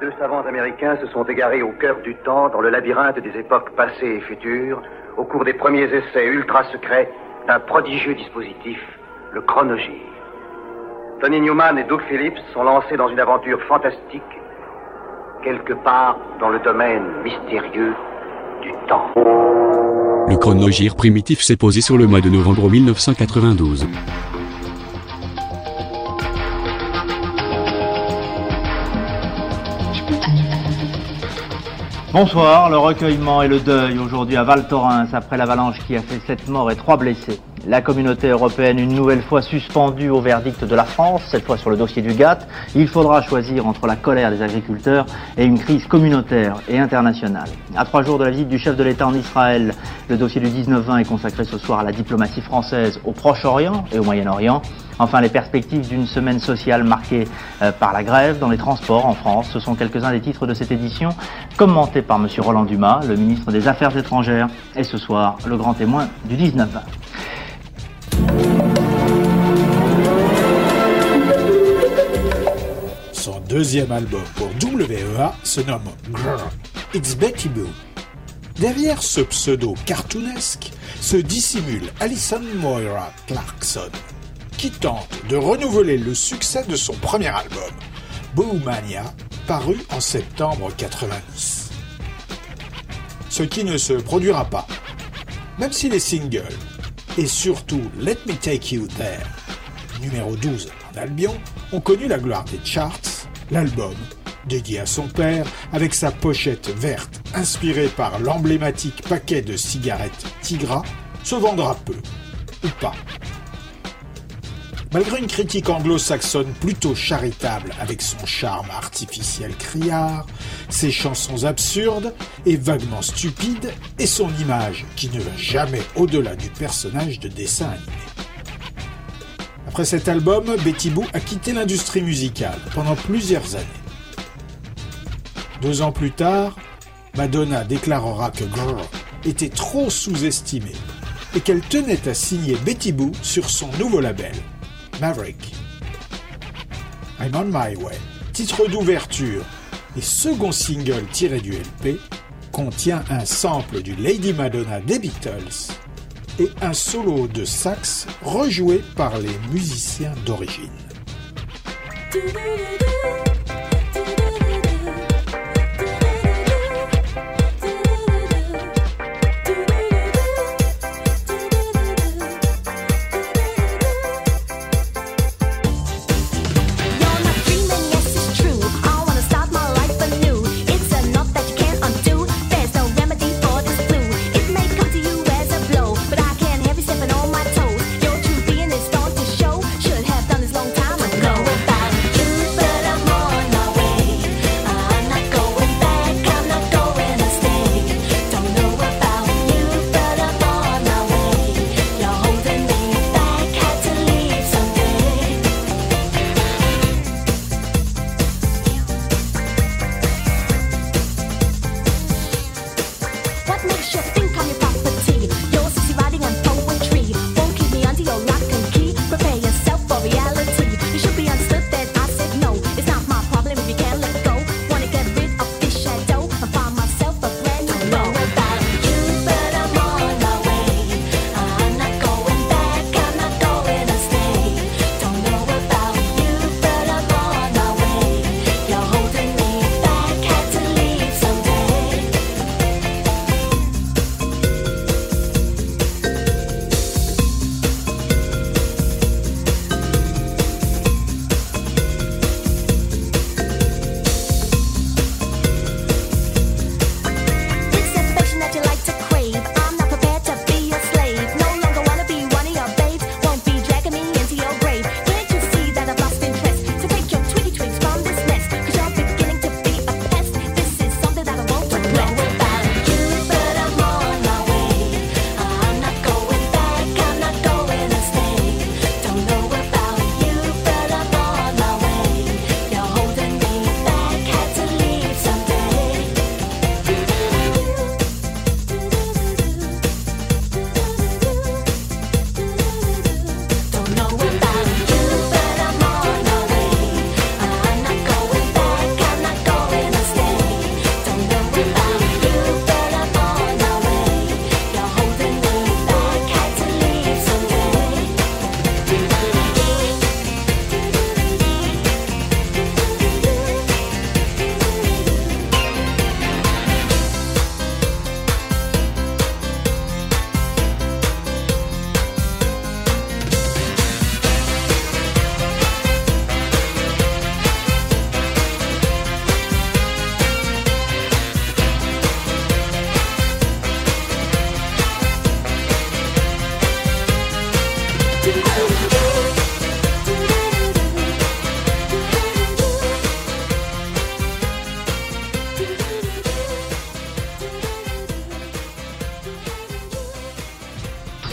Deux savants américains se sont égarés au cœur du temps, dans le labyrinthe des époques passées et futures, au cours des premiers essais ultra secrets d'un prodigieux dispositif, le chronogire. Tony Newman et Doug Phillips sont lancés dans une aventure fantastique, quelque part dans le domaine mystérieux du temps. Le chronogire primitif s'est posé sur le mois de novembre 1992. Bonsoir, le recueillement et le deuil aujourd'hui à Val Thorens après l'avalanche qui a fait sept morts et trois blessés. La communauté européenne une nouvelle fois suspendue au verdict de la France, cette fois sur le dossier du GATT. Il faudra choisir entre la colère des agriculteurs et une crise communautaire et internationale. À trois jours de la visite du chef de l'État en Israël, le dossier du 19-20 est consacré ce soir à la diplomatie française au Proche-Orient et au Moyen-Orient. Enfin, les perspectives d'une semaine sociale marquée euh, par la grève dans les transports en France, ce sont quelques-uns des titres de cette édition, commentés par M. Roland Dumas, le ministre des Affaires étrangères, et ce soir, le grand témoin du 19-20. Son deuxième album pour WEA se nomme Grrr, It's Betty Boo. Derrière ce pseudo cartoonesque se dissimule Alison Moira Clarkson, qui tente de renouveler le succès de son premier album, Boo Mania, paru en septembre 90. Ce qui ne se produira pas, même si les singles et surtout Let Me Take You There, numéro 12 en Albion, ont connu la gloire des charts, l'album, dédié à son père, avec sa pochette verte inspirée par l'emblématique paquet de cigarettes Tigra, se vendra peu, ou pas. Malgré une critique anglo-saxonne plutôt charitable avec son charme artificiel criard, ses chansons absurdes et vaguement stupides et son image qui ne va jamais au-delà du personnage de dessin animé. Après cet album, Betty Boo a quitté l'industrie musicale pendant plusieurs années. Deux ans plus tard, Madonna déclarera que Girl était trop sous-estimée et qu'elle tenait à signer Betty Boo sur son nouveau label, Maverick. I'm on my way, titre d'ouverture et second single tiré du LP, contient un sample du Lady Madonna des Beatles et un solo de sax rejoué par les musiciens d'origine.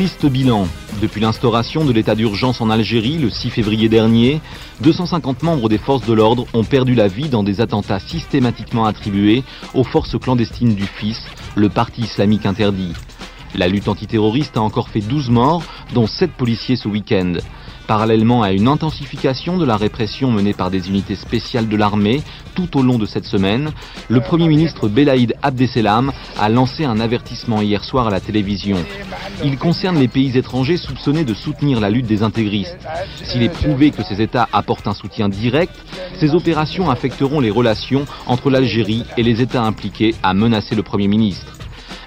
Triste bilan. Depuis l'instauration de l'état d'urgence en Algérie le 6 février dernier, 250 membres des forces de l'ordre ont perdu la vie dans des attentats systématiquement attribués aux forces clandestines du FIS, le parti islamique interdit. La lutte antiterroriste a encore fait 12 morts, dont 7 policiers ce week-end. Parallèlement à une intensification de la répression menée par des unités spéciales de l'armée tout au long de cette semaine, le Premier ministre Belaïd Abdesselam a lancé un avertissement hier soir à la télévision. Il concerne les pays étrangers soupçonnés de soutenir la lutte des intégristes. S'il est prouvé que ces États apportent un soutien direct, ces opérations affecteront les relations entre l'Algérie et les États impliqués, a menacé le Premier ministre.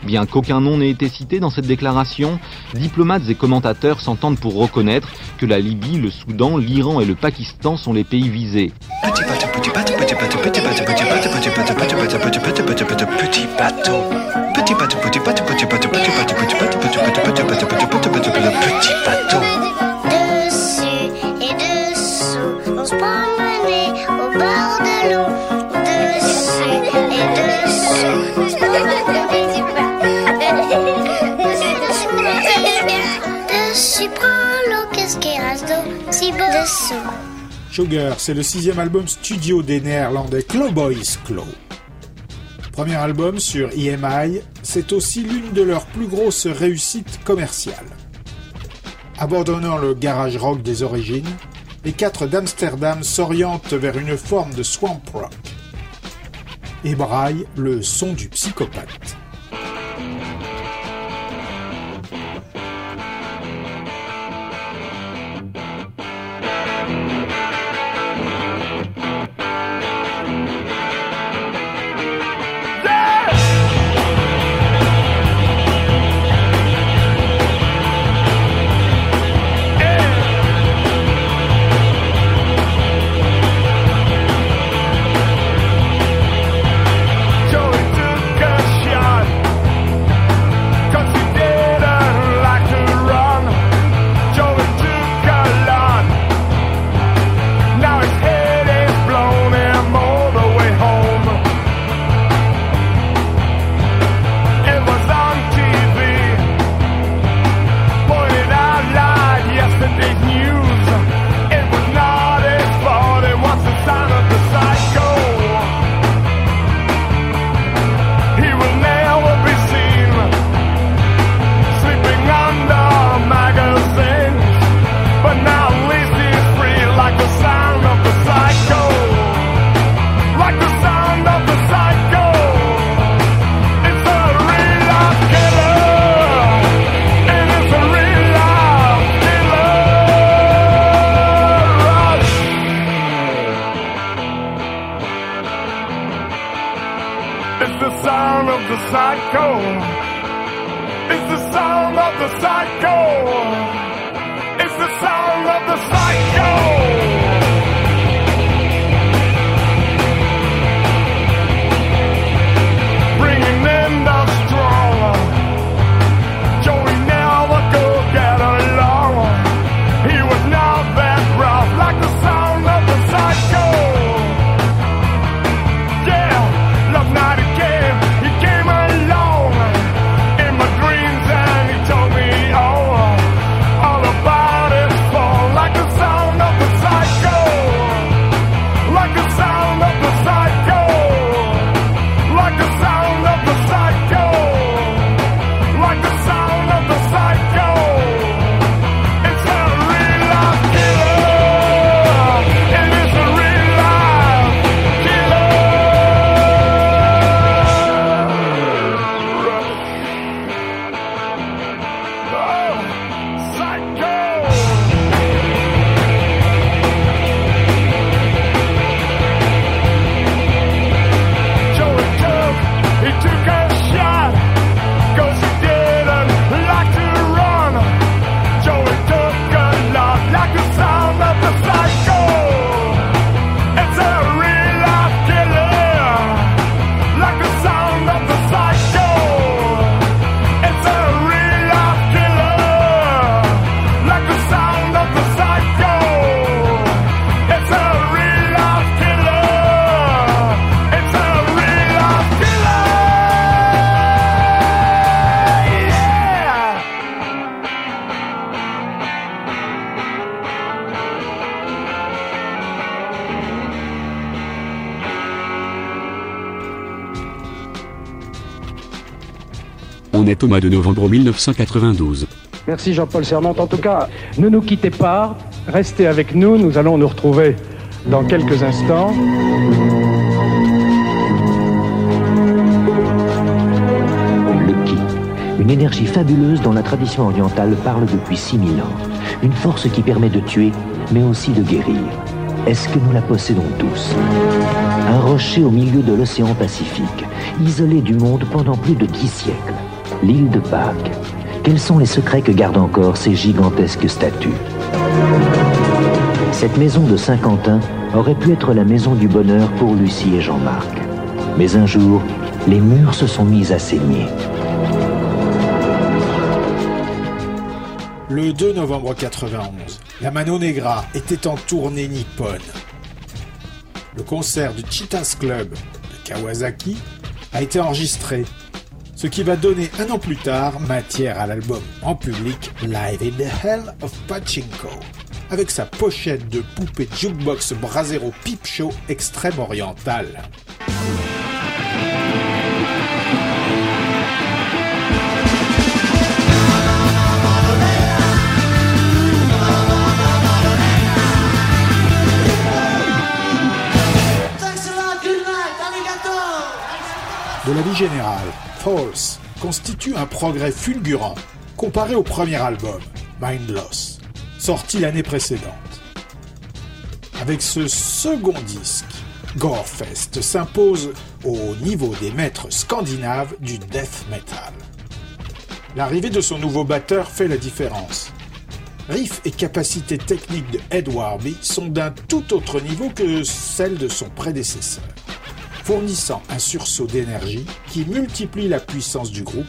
Bien qu'aucun nom n'ait été cité dans cette déclaration, diplomates et commentateurs s'entendent pour reconnaître que la Libye, le Soudan, l'Iran et le Pakistan sont les pays visés. Sugar, c'est le sixième album studio des néerlandais Clawboys Claw. Premier album sur EMI, c'est aussi l'une de leurs plus grosses réussites commerciales. Abandonnant le garage rock des origines, les quatre d'Amsterdam s'orientent vers une forme de swamp rock et braillent le son du psychopathe. Au mois de novembre 1992. Merci Jean-Paul Serment. En tout cas, ne nous quittez pas, restez avec nous, nous allons nous retrouver dans quelques instants. Le ki, une énergie fabuleuse dont la tradition orientale parle depuis 6000 ans. Une force qui permet de tuer, mais aussi de guérir. Est-ce que nous la possédons tous? Un rocher au milieu de l'océan Pacifique, isolé du monde pendant plus de dix siècles. L'île de Pâques. Quels sont les secrets que gardent encore ces gigantesques statues? Cette maison de Saint-Quentin aurait pu être la maison du bonheur pour Lucie et Jean-Marc. Mais un jour, les murs se sont mis à saigner. Le 2 novembre 91, la Mano Negra était en tournée nippone. Le concert du Cheetahs Club de Kawasaki a été enregistré, ce qui va donner un an plus tard matière à l'album en public Live in the Hell of Pachinko, avec sa pochette de poupée jukebox Brasero Peep Show extrême oriental. De la vie générale, False constitue un progrès fulgurant comparé au premier album, Mind Loss, sorti l'année précédente. Avec ce second disque, Gorefest s'impose au niveau des maîtres scandinaves du death metal. L'arrivée de son nouveau batteur fait la différence. Riff et capacité technique de Ed Warby sont d'un tout autre niveau que celle de son prédécesseur fournissant un sursaut d'énergie qui multiplie la puissance du groupe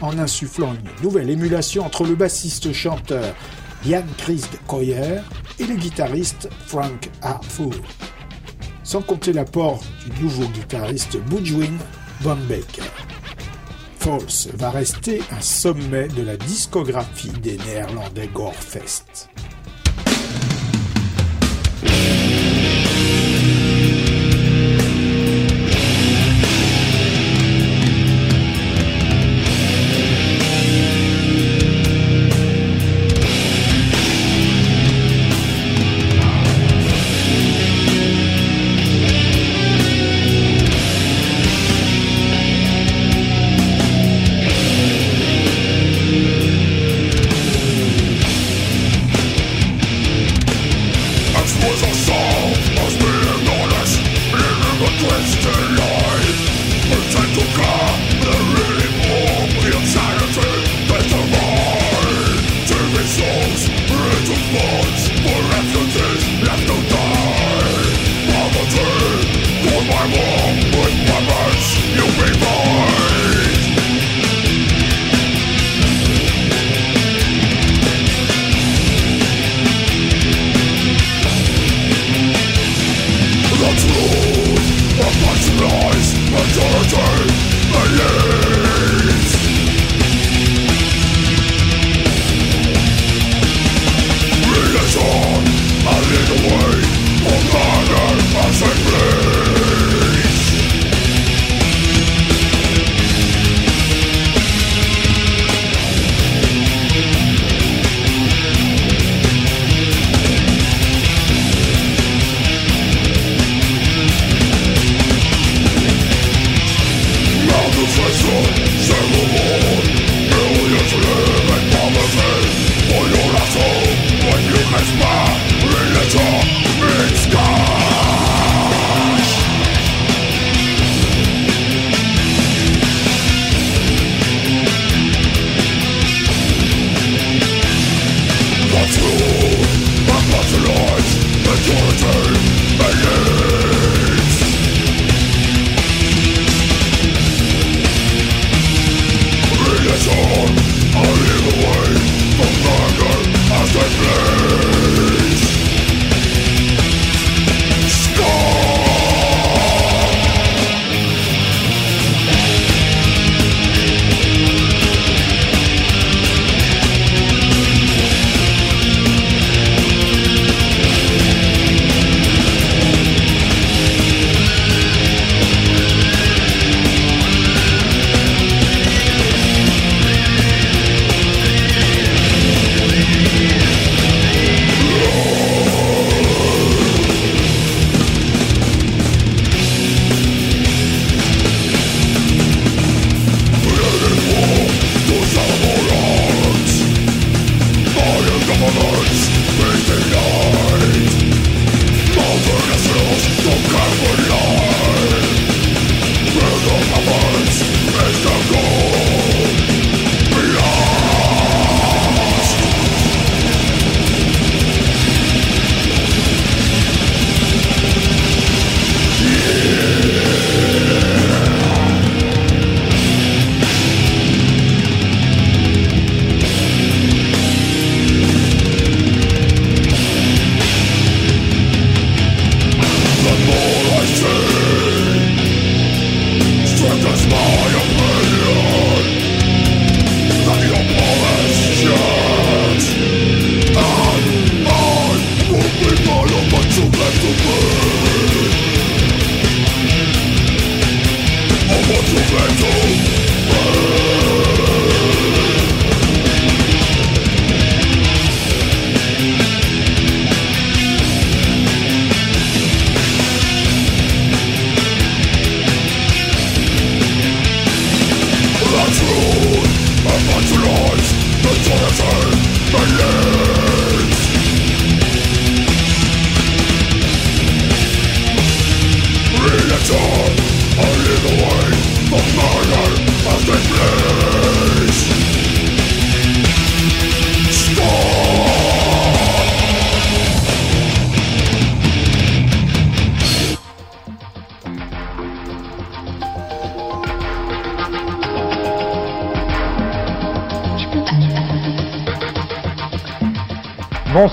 en insufflant une nouvelle émulation entre le bassiste-chanteur Jan Christ Koyer et le guitariste Frank Hartford. Sans compter l'apport du nouveau guitariste Budwin Von Baker. False va rester un sommet de la discographie des néerlandais Gorefest.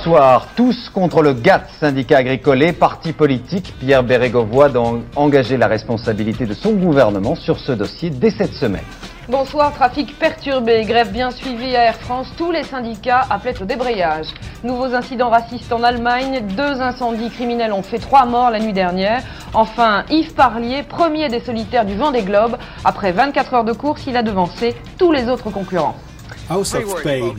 Bonsoir. Tous contre le GATT, syndicat agricole et parti politique. Pierre Bérégovoy a engagé la responsabilité de son gouvernement sur ce dossier dès cette semaine. Bonsoir, trafic perturbé, grève bien suivie à Air France, tous les syndicats appelaient au débrayage. Nouveaux incidents racistes en Allemagne, deux incendies criminels ont fait trois morts la nuit dernière. Enfin, Yves Parlier, premier des solitaires du vent des globes, après 24 heures de course, il a devancé tous les autres concurrents. House of Pain,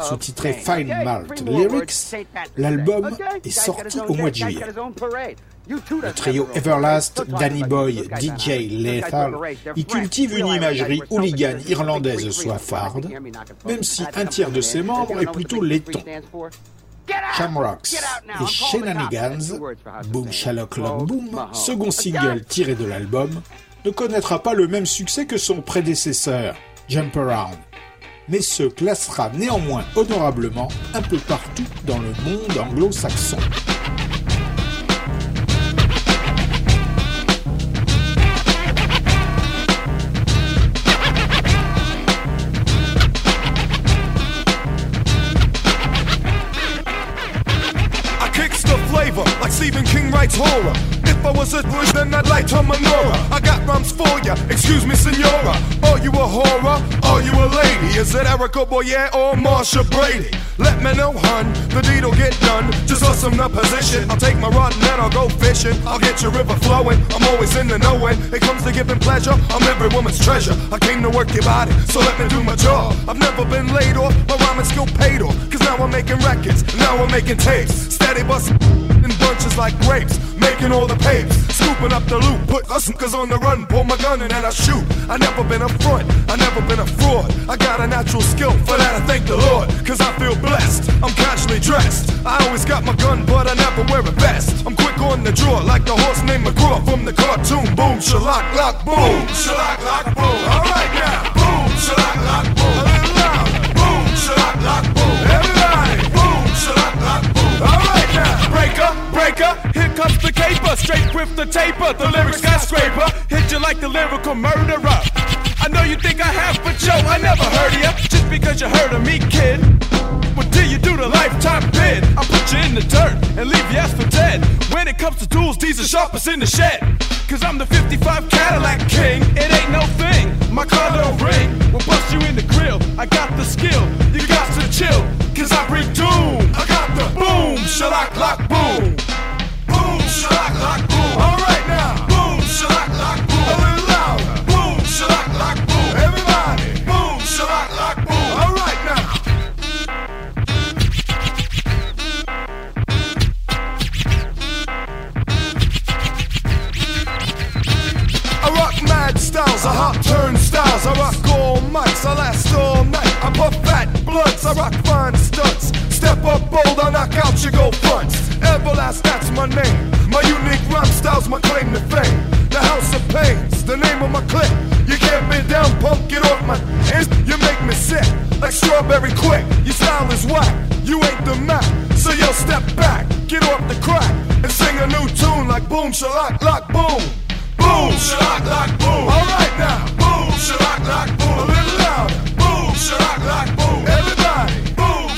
sous-titré Fine Malt Lyrics, l'album est sorti au mois de juillet. Le trio Everlast, Danny Boy, DJ Lethal y cultive une imagerie hooligan irlandaise soifarde, même si un tiers de ses membres est plutôt laiton. Shamrocks et Shenanigans, Boom Shallock Long Boom, second single tiré de l'album, ne connaîtra pas le même succès que son prédécesseur, Jump Around, mais se classera néanmoins honorablement un peu partout dans le monde anglo-saxon. Stephen King writes horror. Was a then I'd light a menorah. I got rhymes for ya, excuse me, senora. Are you a horror? Are you a lady? Is it Erica Boyer or Marsha Brady? Let me know, hun, the deed'll get done. Just awesome the position. I'll take my rod and then I'll go fishing. I'll get your river flowing. I'm always in the know when it comes to giving pleasure. I'm every woman's treasure. I came to work your body, so let me do my job. I've never been laid off, my rhyming skill paid off. Cause now I'm making records, now I'm making tapes. Steady busting bunches like grapes, making all the papes, scooping up the loot, put cause on the run, pull my gun and then I shoot. I never been a front, I never been a fraud. I got a natural skill, for that I thank the Lord, cause I feel blessed. I'm casually dressed. I always got my gun, but I never wear a vest. I'm quick on the draw, like the horse named McGraw from the cartoon. Boom, shalak, lock, boom, shalak, lock, boom. Alright now, boom, shalak, lock, breaker, here comes the caper, straight with the taper, the lyrics skyscraper, hit you like the lyrical murderer. I know you think I have, but yo, I never heard of ya. Just because you heard of me, kid. What do you do the lifetime bid? I put you in the dirt and leave you ass for dead. When it comes to tools, these are sharpest in the shed. Cause I'm the 55 Cadillac king, it ain't no thing. My car don't ring, we'll bust you in the grill. I got the skill, you got to chill. Cause I bring doom, I got the boom, shalak lock fat blunts, I rock fine stunts. Step up bold, I knock out your go fronts. Everlast, that's my name. My unique rhyme style's my claim to fame. The House of Pains, the name of my clique. You can't be down, punk, get off my hands. You make me sick, like strawberry quick. Your style is whack, you ain't the Mac. So yo, step back, get off the crack, and sing a new tune like boom, shalak, lock, boom. Boom, shalak, lock, boom. Alright now. Boom, shalak, lock, boom. A little louder. Shalak, lock, boom. Everybody. Boom,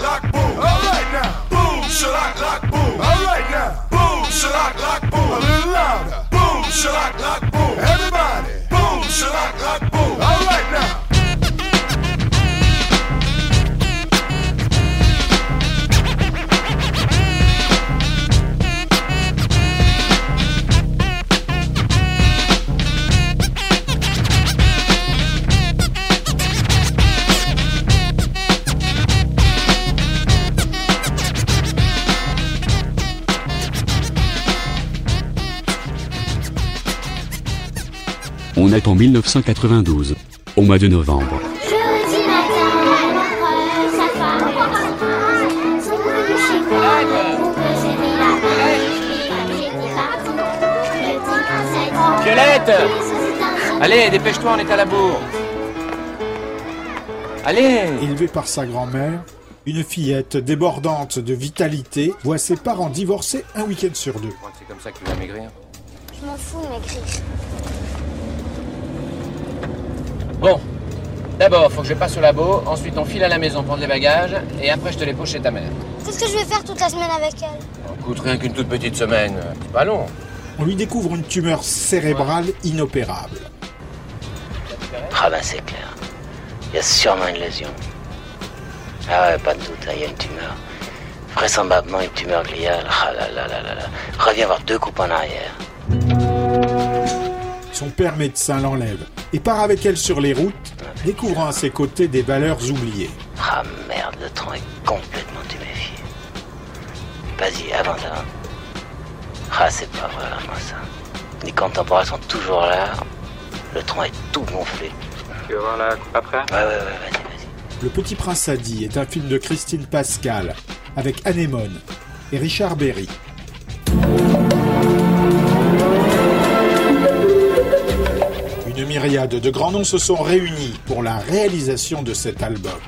lock, boom. Alright now. Boom, lock, boom. Alright now. Boom, lock, boom. A little louder. Boom, lock, boom. Main. J'étais partie, le dimanche a dit. Violette Allez, dépêche-toi, on est à la bourre. Allez Élevée par sa grand-mère, une fillette débordante de vitalité voit ses parents divorcer un week-end sur deux. C'est comme ça que tu vas maigrir. Je m'en fous de maigrir. Bon, d'abord, faut que je passe au labo, ensuite on file à la maison prendre les bagages, et après je te les pose chez ta mère. C'est Qu'est-ce que je vais faire toute la semaine avec elle Écoute, rien qu'une toute petite semaine. C'est pas long. On lui découvre une tumeur cérébrale inopérable. Ah ben c'est clair. Il y a sûrement une lésion. Ah ouais, pas de doute, là, il y a une tumeur. Vraisemblablement une tumeur gliale. Ah là là là là là. Reviens voir deux coupes en arrière. Son père médecin l'enlève et part avec elle sur les routes, découvrant à ses côtés des valeurs oubliées. Ah merde, le tronc est complètement tuméfié. Vas-y, avance, avance. Ah, c'est pas vraiment ça. Les contemporains sont toujours là. Le tronc est tout gonflé. Tu veux voir la coupe après? Ouais, ouais, ouais, vas-y, vas-y. Le Petit Prince Adi est un film de Christine Pascal avec Anémone et Richard Berry. Myriade de grands noms se sont réunis pour la réalisation de cet album.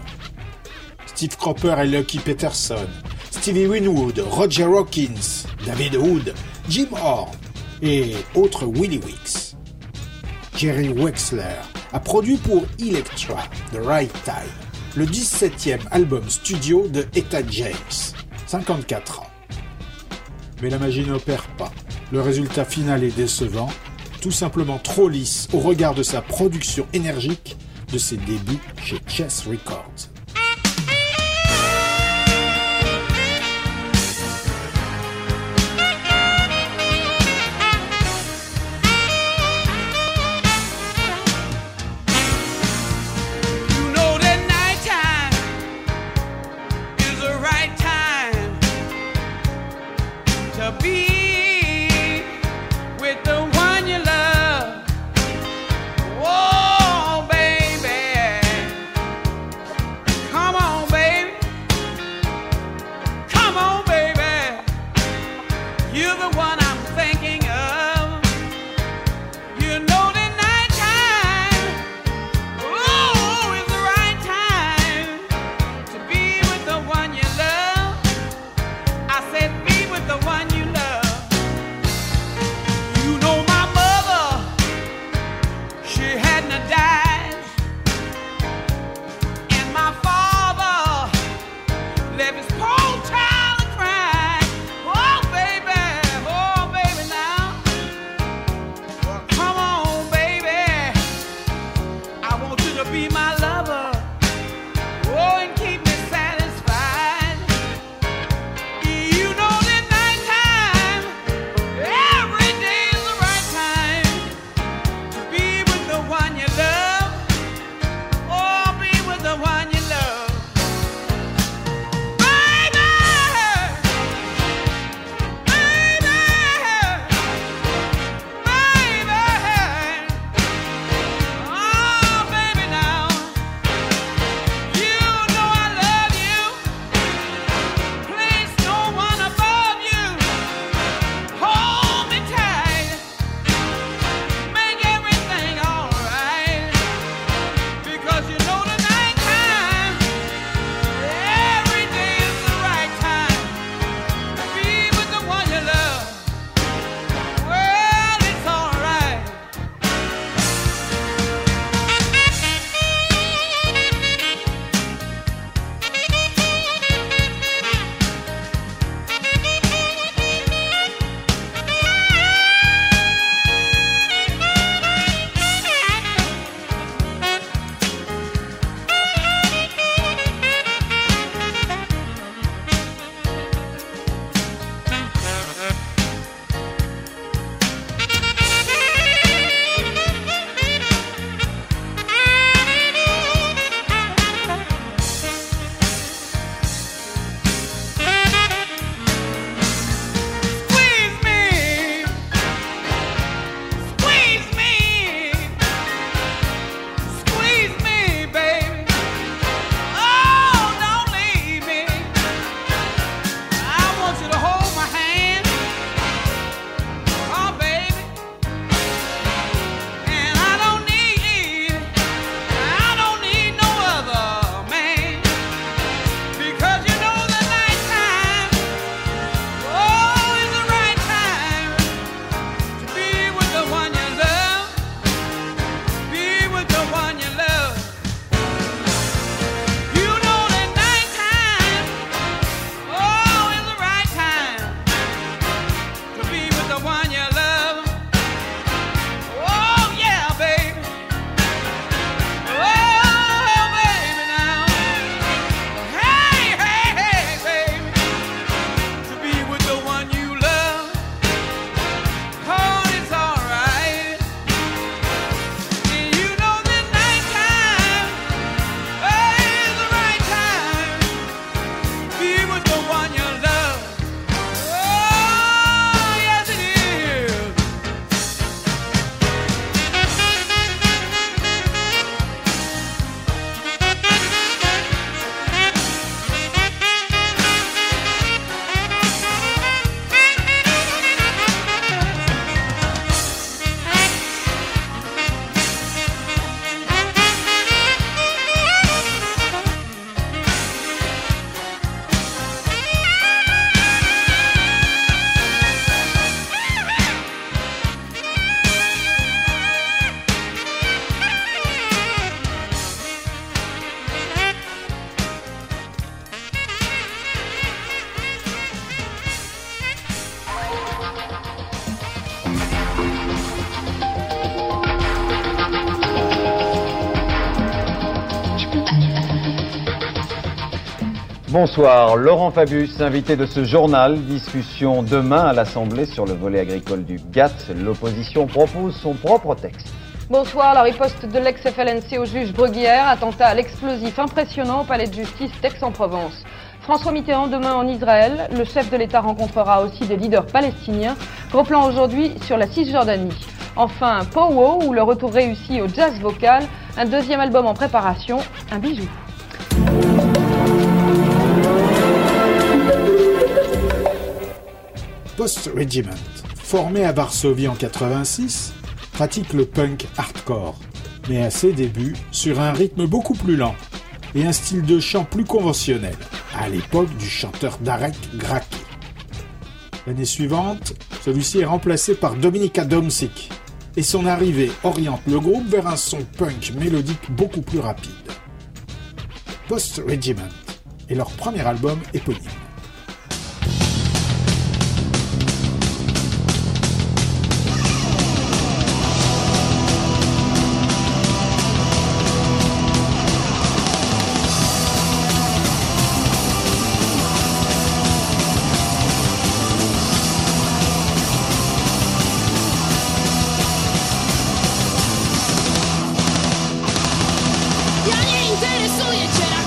Steve Cropper et Lucky Peterson, Stevie Winwood, Roger Hawkins, David Wood, Jim Horn et autres Willie Weeks. Jerry Wexler a produit pour Electra, The Right Time, le 17e album studio de Etta James, 54 ans. Mais la magie n'opère pas. Le résultat final est décevant, tout simplement trop lisse au regard de sa production énergique de ses débuts chez Chess Records. I want you to be my Bonsoir, Laurent Fabius, invité de ce journal. Discussion demain à l'Assemblée sur le volet agricole du GATT. L'opposition propose son propre texte. Bonsoir, la riposte de l'ex-FLNC au juge Bruguière, attentat à l'explosif impressionnant au palais de justice d'Aix-en-Provence. François Mitterrand demain en Israël. Le chef de l'État rencontrera aussi des leaders palestiniens. Gros plan aujourd'hui sur la Cisjordanie. Enfin, Powo, ou le retour réussi au jazz vocal. Un deuxième album en préparation, un bijou. Post Regiment, formé à Varsovie en 86, pratique le punk hardcore, mais à ses débuts sur un rythme beaucoup plus lent et un style de chant plus conventionnel, à l'époque du chanteur Darek Graki. L'année suivante, celui-ci est remplacé par Dominika Domsik, et son arrivée oriente le groupe vers un son punk mélodique beaucoup plus rapide. Post Regiment est leur premier album éponyme. Jedi.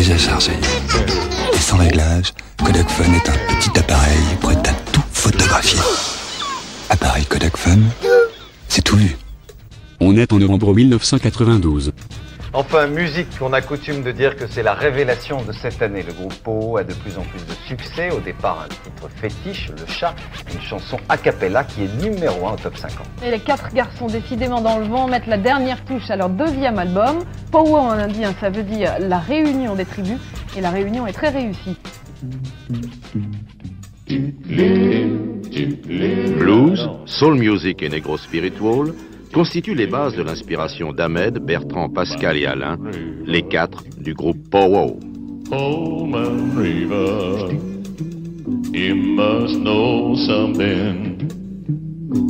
Déjà chargé. Et sans réglage, Kodak Phone est un petit appareil prêt à tout photographier. Appareil Kodak Phone, c'est tout vu. On est en novembre 1992. Enfin, musique, on a coutume de dire que c'est la révélation de cette année. Le groupe Po a de plus en plus de succès. Au départ, un titre fétiche, Le Chat, une chanson a cappella qui est numéro 1 au top 50. Et les quatre garçons décidément dans le vent mettent la dernière touche à leur deuxième album. Power en indien, ça veut dire la réunion des tribus. Et la réunion est très réussie. Blues, soul music et negro spiritual constituent les bases de l'inspiration d'Ahmed, Bertrand, Pascal et Alain, les quatre du groupe Powo. Coleman River. You must know something,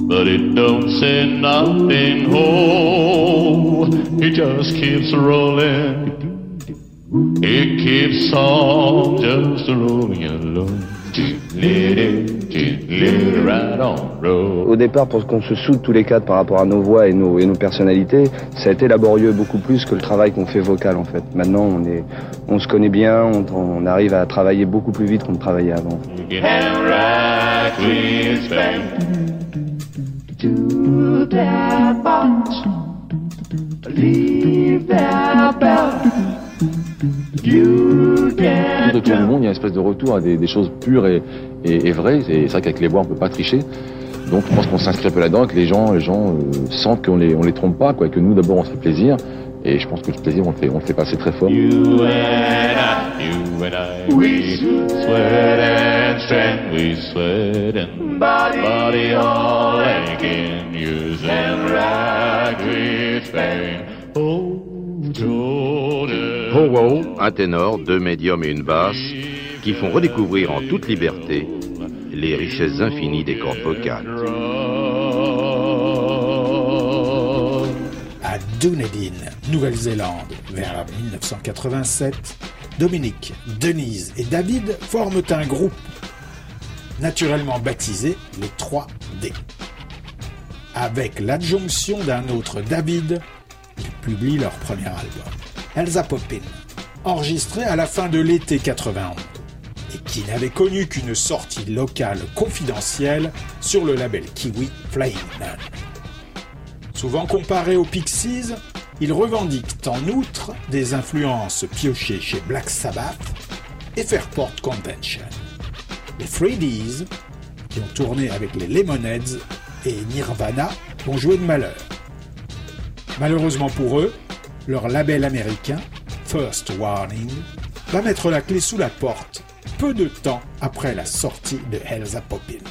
but it don't say nothing. Oh, it just keeps rolling. It keeps on just rolling along. Au départ, pour qu'on se soude tous les quatre par rapport à nos voix et nos, et nos personnalités, ça a été laborieux beaucoup plus que le travail qu'on fait vocal en fait. Maintenant, on, est, on se connaît bien, on, on arrive à travailler beaucoup plus vite qu'on ne travaillait avant. Autour du monde, il y a une espèce de retour à des, choses pures et, et, vraies. C'est vrai qu'avec les voix, on peut pas tricher. Donc je pense qu'on s'inscrit un peu là-dedans que les gens, les gens euh, sentent qu'on les, on les trompe pas, quoi. Que nous, d'abord, on se fait plaisir. Et je pense que ce plaisir, on le fait, on le fait passer très fort. Oh, Un ténor, deux médiums et une basse, qui font redécouvrir en toute liberté les richesses infinies des cordes vocales. À Dunedin, Nouvelle-Zélande, vers 1987, Dominique, Denise et David forment un groupe, naturellement baptisé les 3D. Avec l'adjonction d'un autre David, publient leur premier album, Elsa Poppin, enregistré à la fin de l'été 91 et qui n'avait connu qu'une sortie locale confidentielle sur le label Kiwi Flying Nun. Souvent comparé aux Pixies, ils revendiquent en outre des influences piochées chez Black Sabbath et Fairport Convention. Les Freedies, qui ont tourné avec les Lemonheads et Nirvana, ont joué de malheur. Malheureusement pour eux, leur label américain, First Warning, va mettre la clé sous la porte peu de temps après la sortie de Elsa Poppin.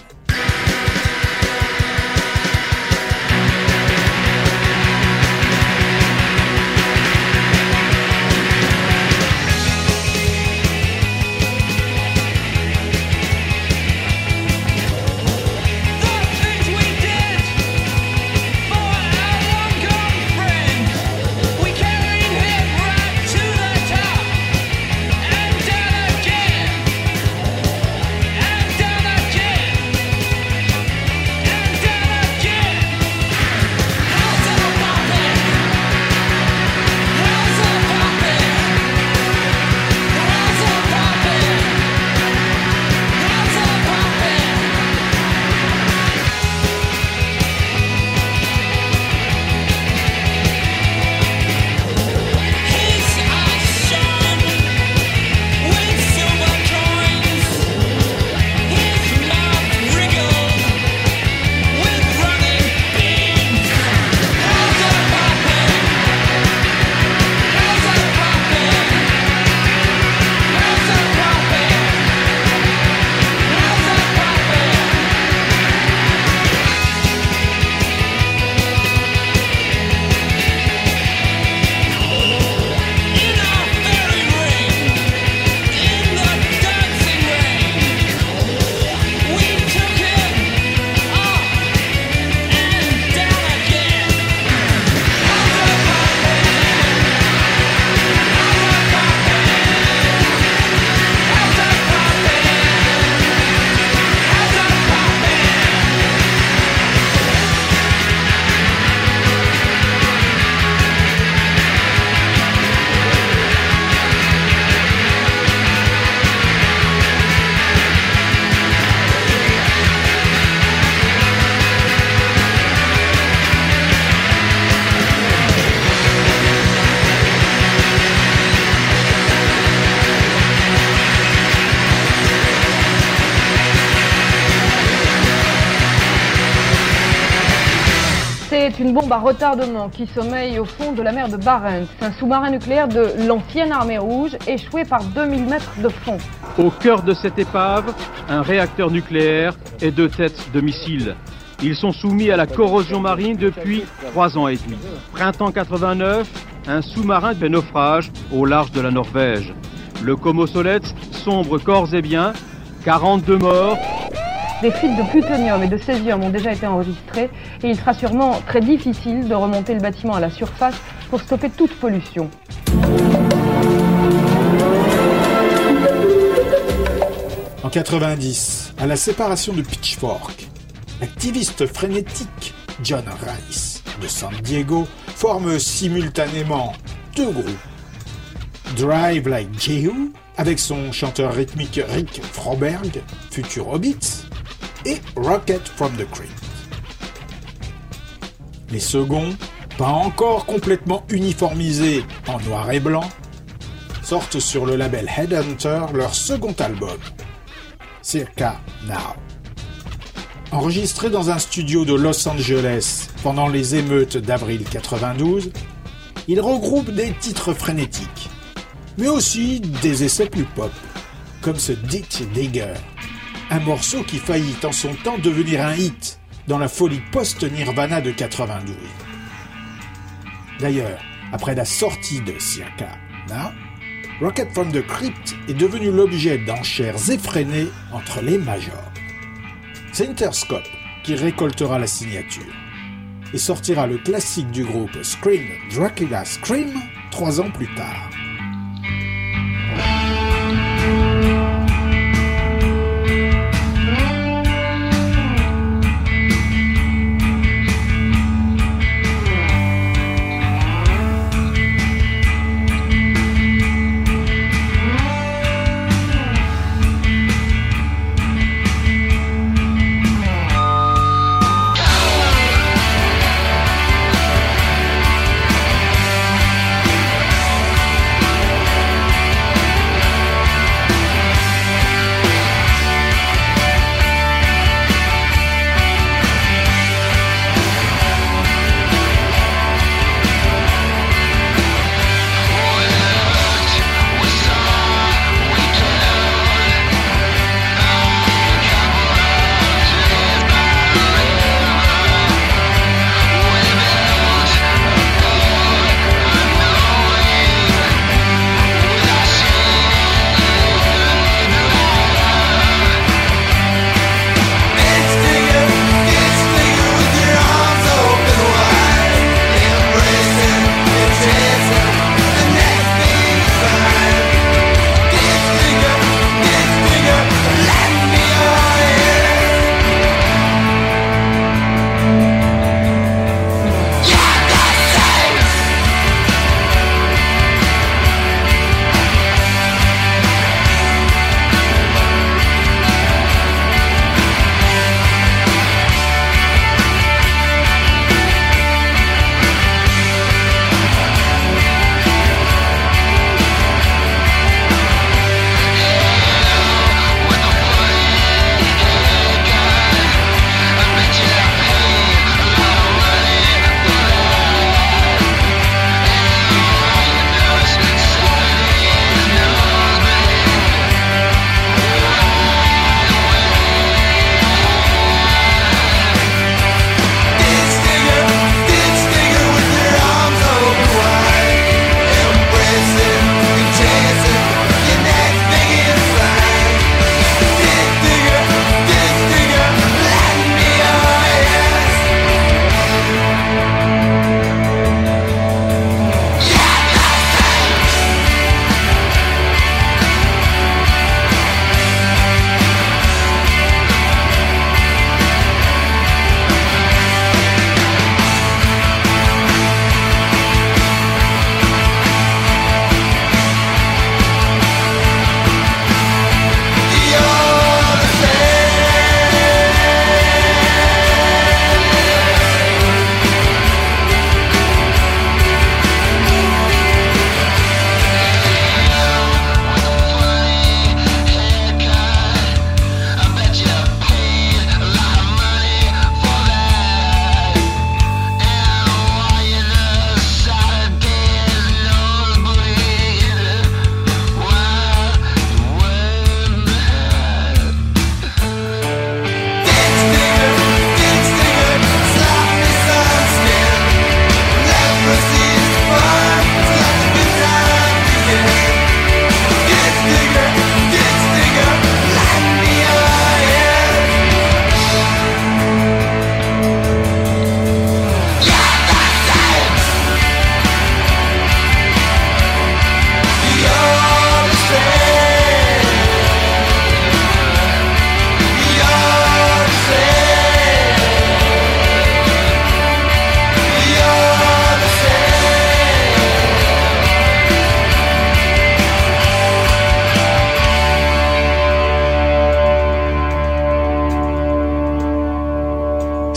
Une bombe à retardement qui sommeille au fond de la mer de Barents, un sous-marin nucléaire de l'ancienne armée rouge échoué par 2000 mètres de fond. Au cœur de cette épave, un réacteur nucléaire et deux têtes de missiles. Ils sont soumis à la corrosion marine depuis trois ans et demi. Printemps 89, un sous-marin fait naufrage au large de la Norvège. Le Komosolets sombre corps et biens, 42 morts, Des fuites de plutonium et de césium ont déjà été enregistrées et il sera sûrement très difficile de remonter le bâtiment à la surface pour stopper toute pollution. En 90, à la séparation de Pitchfork, l'activiste frénétique John Rice de San Diego forme simultanément deux groupes. Drive Like Jehu, avec son chanteur rythmique Rick Froberg, futur Hobbits, et Rocket from the Crypt. Les seconds, pas encore complètement uniformisés en noir et blanc, sortent sur le label Headhunter leur second album, Circa Now. Enregistré dans un studio de Los Angeles pendant les émeutes d'avril 92, Il regroupe des titres frénétiques, mais aussi des essais plus pop, comme ce Ditch Digger, un morceau qui faillit en son temps devenir un hit dans la folie post-Nirvana de 92. D'ailleurs, après la sortie de Circa Now, Rocket from the Crypt est devenu l'objet d'enchères effrénées entre les majors. C'est Interscope qui récoltera la signature et sortira le classique du groupe Scream Dracula Scream trois ans plus tard.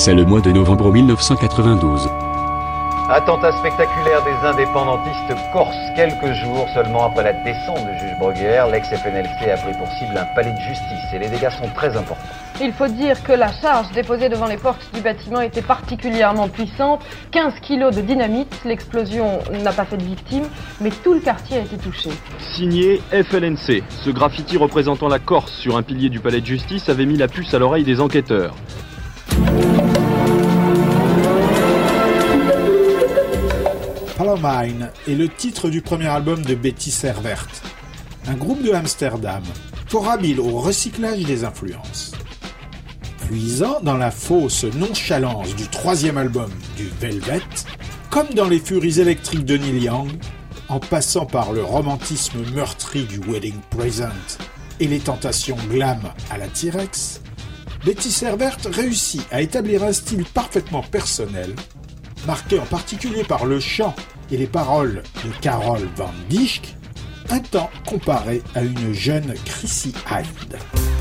C'est le mois de novembre 1992. Attentat spectaculaire des indépendantistes corses. Quelques jours seulement après la descente du juge Bruguière, l'ex-FNLC a pris pour cible un palais de justice et les dégâts sont très importants. Il faut dire que la charge déposée devant les portes du bâtiment était particulièrement puissante. 15 kilos de dynamite. L'explosion n'a pas fait de victimes, mais tout le quartier a été touché. Signé FLNC. Ce graffiti représentant la Corse sur un pilier du palais de justice avait mis la puce à l'oreille des enquêteurs. Palomine est le titre du premier album de Betty Servert, un groupe de Amsterdam, fort habile au recyclage des influences. Puisant dans la fausse nonchalance du troisième album du Velvet, comme dans les furies électriques de Neil Young, en passant par le romantisme meurtri du Wedding Present et les tentations glam à la T-Rex, Betty Servert réussit à établir un style parfaitement personnel, marqué en particulier par le chant et les paroles de Carol Van Dijk, un temps comparé à une jeune Chrissy Hynde.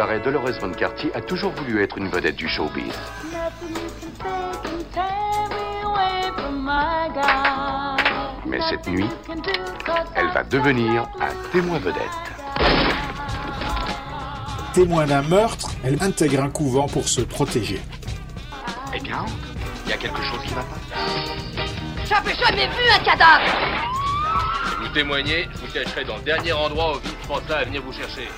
Cabaret Dolores Von Carty a toujours voulu être une vedette du showbiz. Mais cette nuit, elle va devenir un témoin vedette. Témoin d'un meurtre, elle intègre un couvent pour se protéger. Eh bien, il y a quelque chose qui va pas. J'avais jamais vu un cadavre Si vous témoignez, je vous cacherai dans le dernier endroit où Vince pensa à venir vous chercher.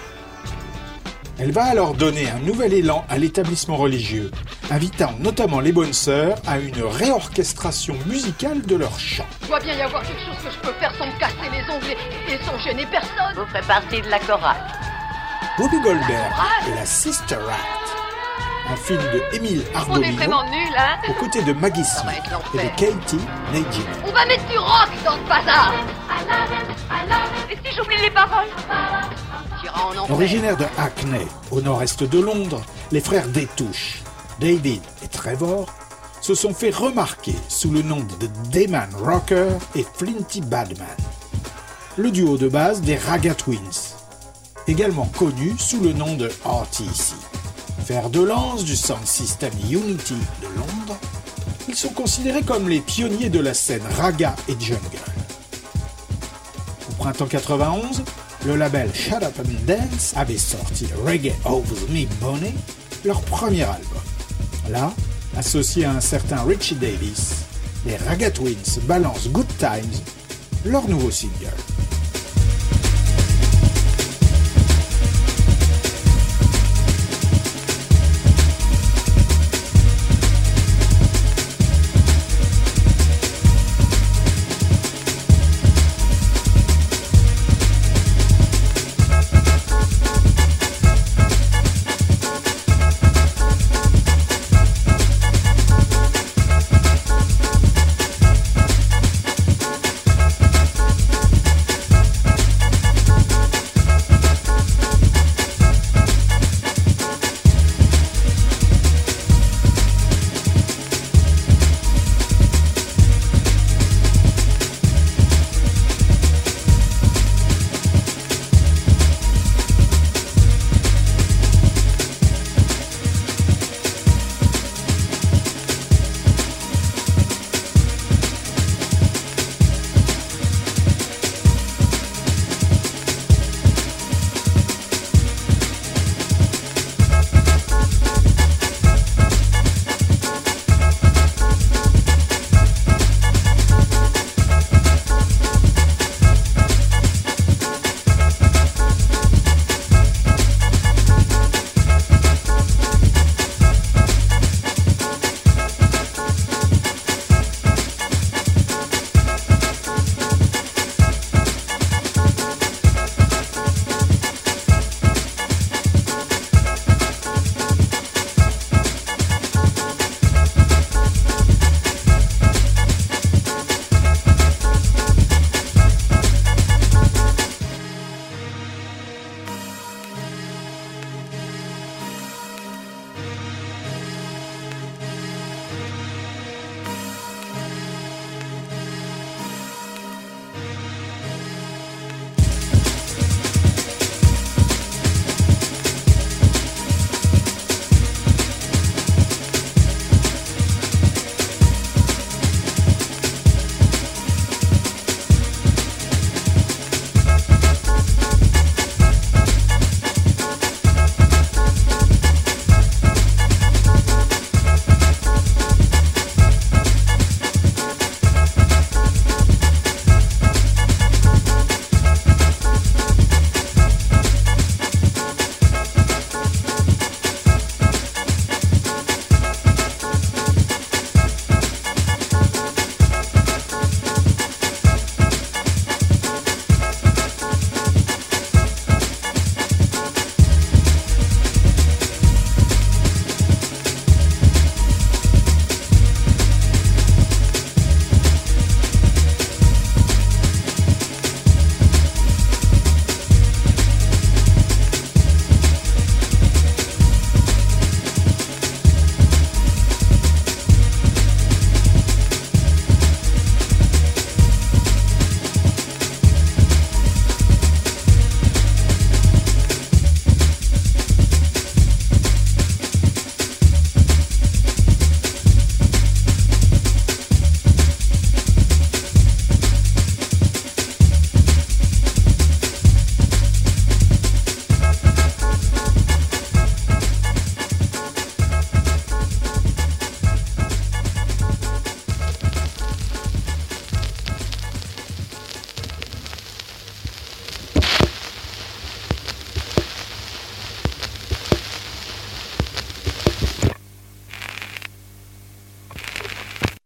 Elle va alors donner un nouvel élan à l'établissement religieux, invitant notamment les bonnes sœurs à une réorchestration musicale de leur chant. Il doit bien y avoir quelque chose que je peux faire sans me casser les ongles et, sans gêner personne. Vous ferez partie de la chorale. Whoopi Goldberg et la Sister Act, un film de Émile On est Arbolino vraiment nuls, hein aux côtés de Maggie Smith et de. Katie Nagy. On va mettre du rock dans ce bazar Et si j'oublie les paroles? Originaires de Hackney, au nord-est de Londres, les frères Détouche, David et Trevor, se sont fait remarquer sous le nom de Dayman Rocker et Flinty Badman, le duo de base des Raga Twins, également connu sous le nom de RTC. Fer de lance du sound system Unity de Londres, ils sont considérés comme les pionniers de la scène raga et jungle. Au printemps 91, le label Shut Up and Dance avait sorti Reggae Over Me Bonnet, leur premier album. Là, associé à un certain Richie Davis, les Raga Twins balancent Good Times, leur nouveau single.